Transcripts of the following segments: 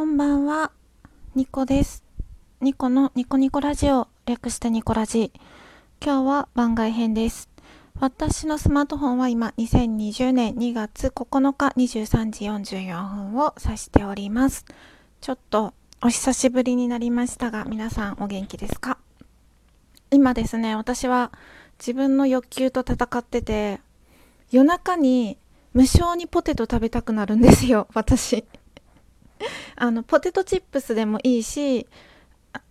こんばんは、ニコです。ニコのニコニコラジオ、略してニコラジ。今日は番外編です。私のスマートフォンは今、2020年2月9日23時44分を指しております。ちょっとお久しぶりになりましたが、皆さんお元気ですか？今ですね、私は自分の欲求と戦ってて、夜中に無性にポテト食べたくなるんですよ、私。あのポテトチップスでもいいし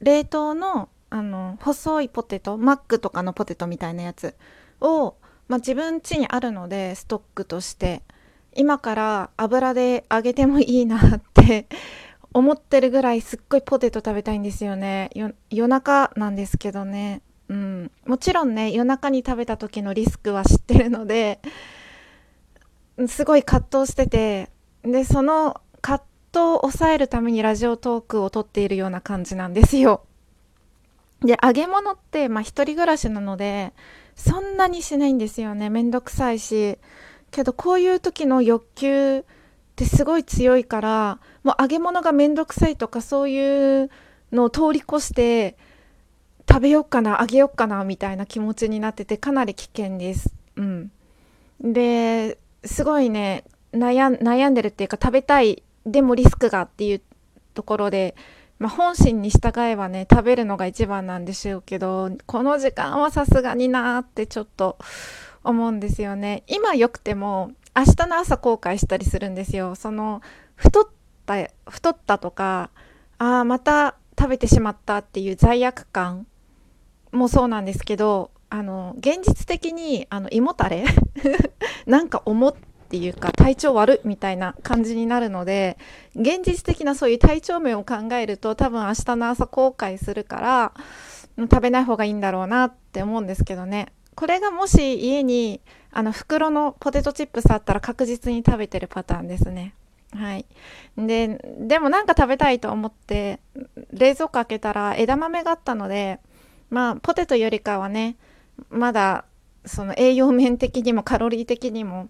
冷凍のあの細いポテトマックとかのポテトみたいなやつを、まあ、自分家にあるのでストックとして今から油で揚げてもいいなって 思ってるぐらいすっごいポテト食べたいんですよね。夜中なんですけどね。うん。もちろんね夜中に食べた時のリスクは知ってるのですごい葛藤しててでその葛藤を抑えるためにラジオトークを撮っているような感じなんですよ。で揚げ物ってまあ一人暮らしなのでそんなにしないんですよねめんどくさいしけどこういう時の欲求ってすごい強いからもう揚げ物がめんどくさいとかそういうのを通り越して食べようかな揚げようかなみたいな気持ちになっててかなり危険です。うん、ですごいね悩悩んでるっていうか食べたいでもリスクがっていうところで、まあ、本心に従えばね食べるのが一番なんでしょうけどこの時間はさすがになーってちょっと思うんですよね。今よくても明日の朝後悔したりするんですよ。その太った太ったとかああまた食べてしまったっていう罪悪感もそうなんですけどあの現実的にあの胃もたれ？なんか思っっていうか体調悪みたいな感じになるので現実的なそういう体調面を考えると多分明日の朝後悔するから食べない方がいいんだろうなって思うんですけどね。これがもし家にあの袋のポテトチップスあったら確実に食べてるパターンですね。はい。ででもなんか食べたいと思って冷蔵庫開けたら枝豆があったのでまあポテトよりかはねまだその栄養面的にもカロリー的にも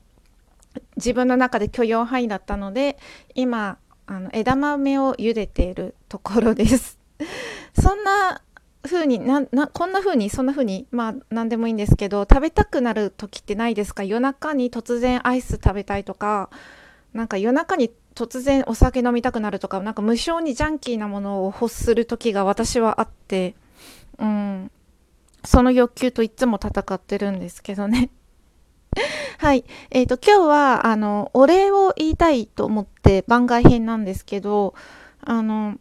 自分の中で許容範囲だったので今あの枝豆を茹でているところです。そんな風にななこんな風にそんな風にまあ何でもいいんですけど食べたくなる時ってないですか？夜中に突然アイス食べたいとかなんか夜中に突然お酒飲みたくなるとかなんか無性にジャンキーなものを欲する時が私はあってうん。その欲求といつも戦ってるんですけどね。はい。え、ー、と、今日は、あの、お礼を言いたいと思って番外編なんですけど、あの、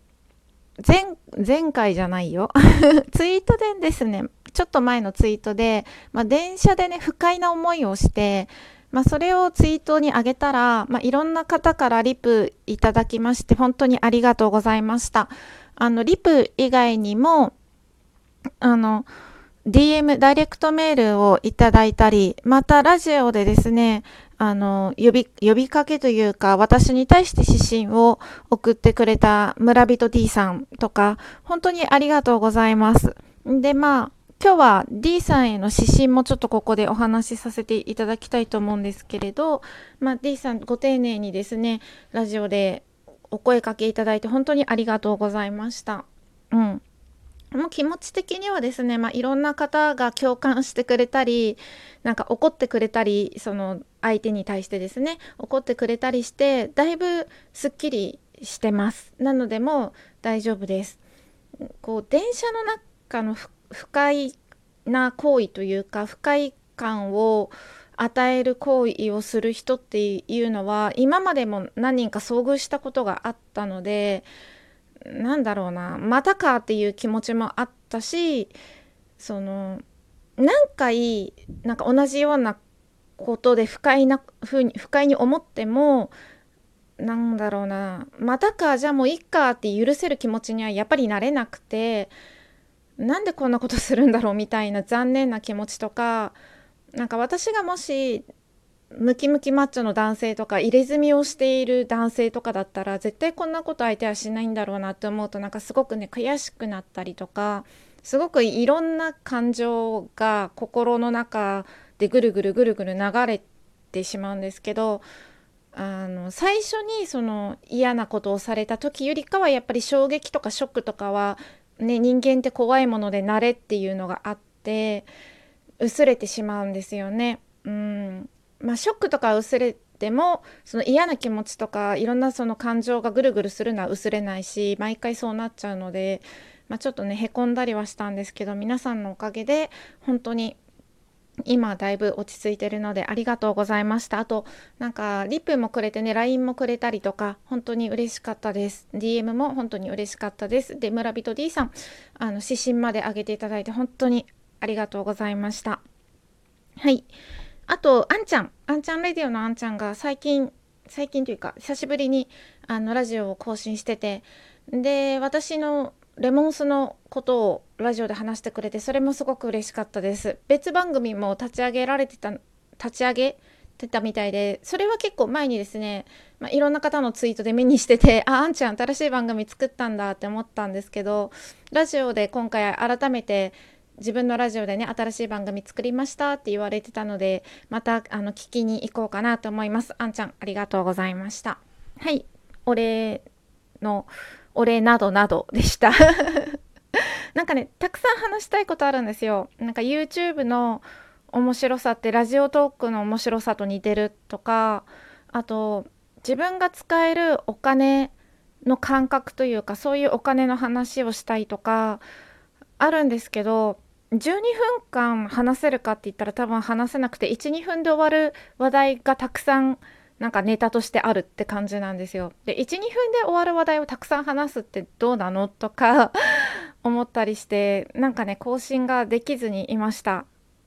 前、前回じゃないよ。ツイートでですね、ちょっと前のツイートで、まあ、電車でね、不快な思いをして、まあ、それをツイートに上げたら、まあ、いろんな方からリプいただきまして、本当にありがとうございました。あの、リプ以外にも、あの、DM、ダイレクトメールをいただいたり、またラジオでですね、あの、呼び、呼びかけというか、私に対して指針を送ってくれた村人 D さんとか、本当にありがとうございます。で、まあ、今日は D さんへの指針もちょっとここでお話しさせていただきたいと思うんですけれど、まあ、D さんご丁寧にですね、ラジオでお声かけいただいて本当にありがとうございました。うん。もう気持ち的にはですね、まあ、いろんな方が共感してくれたりなんか怒ってくれたりその相手に対してですね怒ってくれたりしてだいぶすっきりしてます。なのでもう大丈夫です。こう電車の中の不快な行為というか不快感を与える行為をする人っていうのは今までも何人か遭遇したことがあったのでなんだろうな。またかっていう気持ちもあったしその何回なんか同じようなことで不快なふに不快に思ってもなんだろうな。またかじゃあもういっかって許せる気持ちにはやっぱりなれなくてなんでこんなことするんだろうみたいな残念な気持ちとかなんか私がもしムキムキマッチョの男性とか入れ墨をしている男性とかだったら絶対こんなこと相手はしないんだろうなって思うとなんかすごくね悔しくなったりとかすごくいろんな感情が心の中でぐるぐるぐるぐる流れてしまうんですけどあの最初にその嫌なことをされた時よりかはやっぱり衝撃とかショックとかは、ね、人間って怖いもので慣れっていうのがあって薄れてしまうんですよね。うんまあ、ショックとか薄れてもその嫌な気持ちとかいろんなその感情がぐるぐるするのは薄れないし毎回そうなっちゃうので、まあ、ちょっとねへこんだりはしたんですけど皆さんのおかげで本当に今だいぶ落ち着いてるのでありがとうございました。あと、なんか、リップもくれてね、LINE もくれたりとか、本当に嬉しかったです。DM も本当に嬉しかったです。で、村人 D さん、あの、指針まで上げていただいて、本当にありがとうございました。はい。あと、あんちゃん、あんちゃんレディオのあんちゃんが最近、最近というか、久しぶりに、あの、ラジオを更新してて、で、私のレモンスのことをラジオで話してくれてそれもすごく嬉しかったです。別番組も立ち上げられてた立ち上げてたみたいでそれは結構前にですね、まあ、いろんな方のツイートで目にしててああんちゃん新しい番組作ったんだって思ったんですけどラジオで今回改めて自分のラジオでね新しい番組作りましたって言われてたのでまたあの聞きに行こうかなと思います。あんちゃんありがとうございました。はい。お礼のお礼などなどでした。なんかねたくさん話したいことあるんですよ。なんか YouTube の面白さってラジオトークの面白さと似てるとかあと自分が使えるお金の感覚というかそういうお金の話をしたいとかあるんですけど12分間話せるかって言ったら多分話せなくて12分で終わる話題がたくさんなんかネタとしてあるって感じなんですよ。で12分で終わる話題をたくさん話すってどうなのとか 思ったりしてなんかね更新ができずにいました。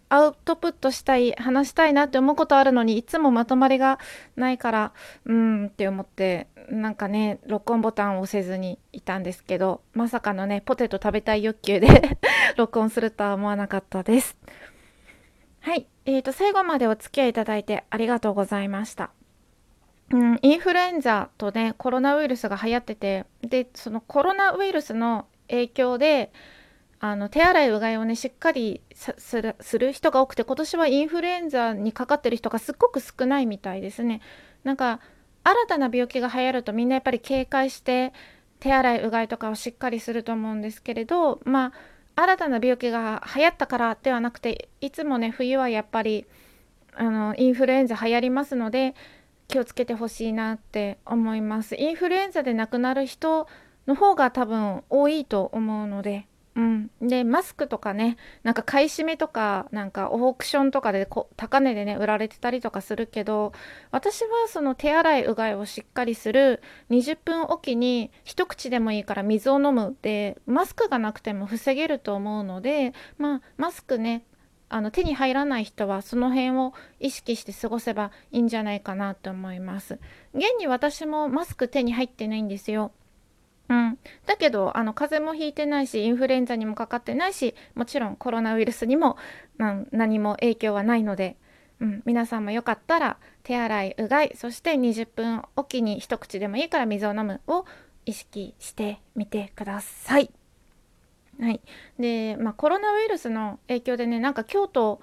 アウトプットしたい話したいなって思うことあるのにいつもまとまりがないからうんって思ってなんかね録音ボタンを押せずにいたんですけどまさかのねポテト食べたい欲求で 録音するとは思わなかったです。はい、えーと最後までお付き合いいただいてありがとうございました。うん、インフルエンザとねコロナウイルスが流行っててでそのコロナウイルスの影響であの手洗いうがいをねしっかりするする人が多くて今年はインフルエンザにかかってる人がすっごく少ないみたいですね。なんか新たな病気が流行るとみんなやっぱり警戒して手洗いうがいとかをしっかりすると思うんですけれどまあ新たな病気が流行ったからではなくていつもね冬はやっぱりあのインフルエンザ流行りますので気をつけてほしいなって思います。インフルエンザで亡くなる人の方が多分多いと思うのでうん、でマスクとかねなんか買い占めとかなんかオークションとかでこ高値でね売られてたりとかするけど私はその手洗いうがいをしっかりする20分おきに一口でもいいから水を飲むでマスクがなくても防げると思うのでまあマスクねあの手に入らない人はその辺を意識して過ごせばいいんじゃないかなと思います。現に私もマスク手に入ってないんですよ。うん、だけどあの風邪もひいてないしインフルエンザにもかかってないしもちろんコロナウイルスにも、何も影響はないので、うん、皆さんもよかったら手洗いうがいそして20分おきに一口でもいいから水を飲むを意識してみてください。はい、で、まあ、コロナウイルスの影響でねなんか京都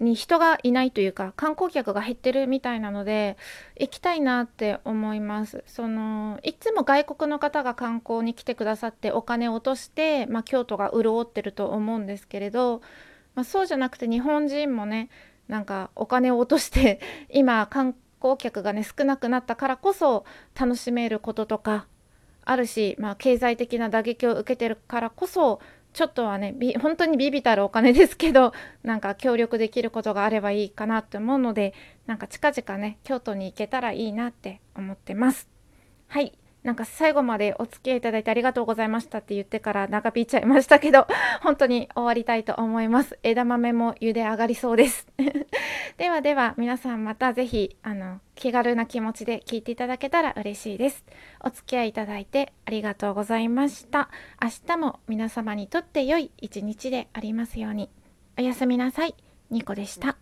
に人がいないというか観光客が減ってるみたいなので行きたいなって思います。そのいつも外国の方が観光に来てくださってお金を落として、まあ、京都が潤ってると思うんですけれど、まあ、そうじゃなくて日本人もねなんかお金を落として 今観光客がね少なくなったからこそ楽しめることとかあるし、まあ、経済的な打撃を受けてるからこそちょっとはね本当にビビたるお金ですけど なんか協力できることがあればいいかなって思うのでなんか近々ね京都に行けたらいいなって思ってます。はいなんか最後までお付き合いいただいてありがとうございましたって言ってから長引いちゃいましたけど、本当に終わりたいと思います。枝豆も茹で上がりそうです。ではでは皆さんまた是非あの気軽な気持ちで聞いていただけたら嬉しいです。お付き合いいただいてありがとうございました。明日も皆様にとって良い一日でありますように。おやすみなさい。ニコでした。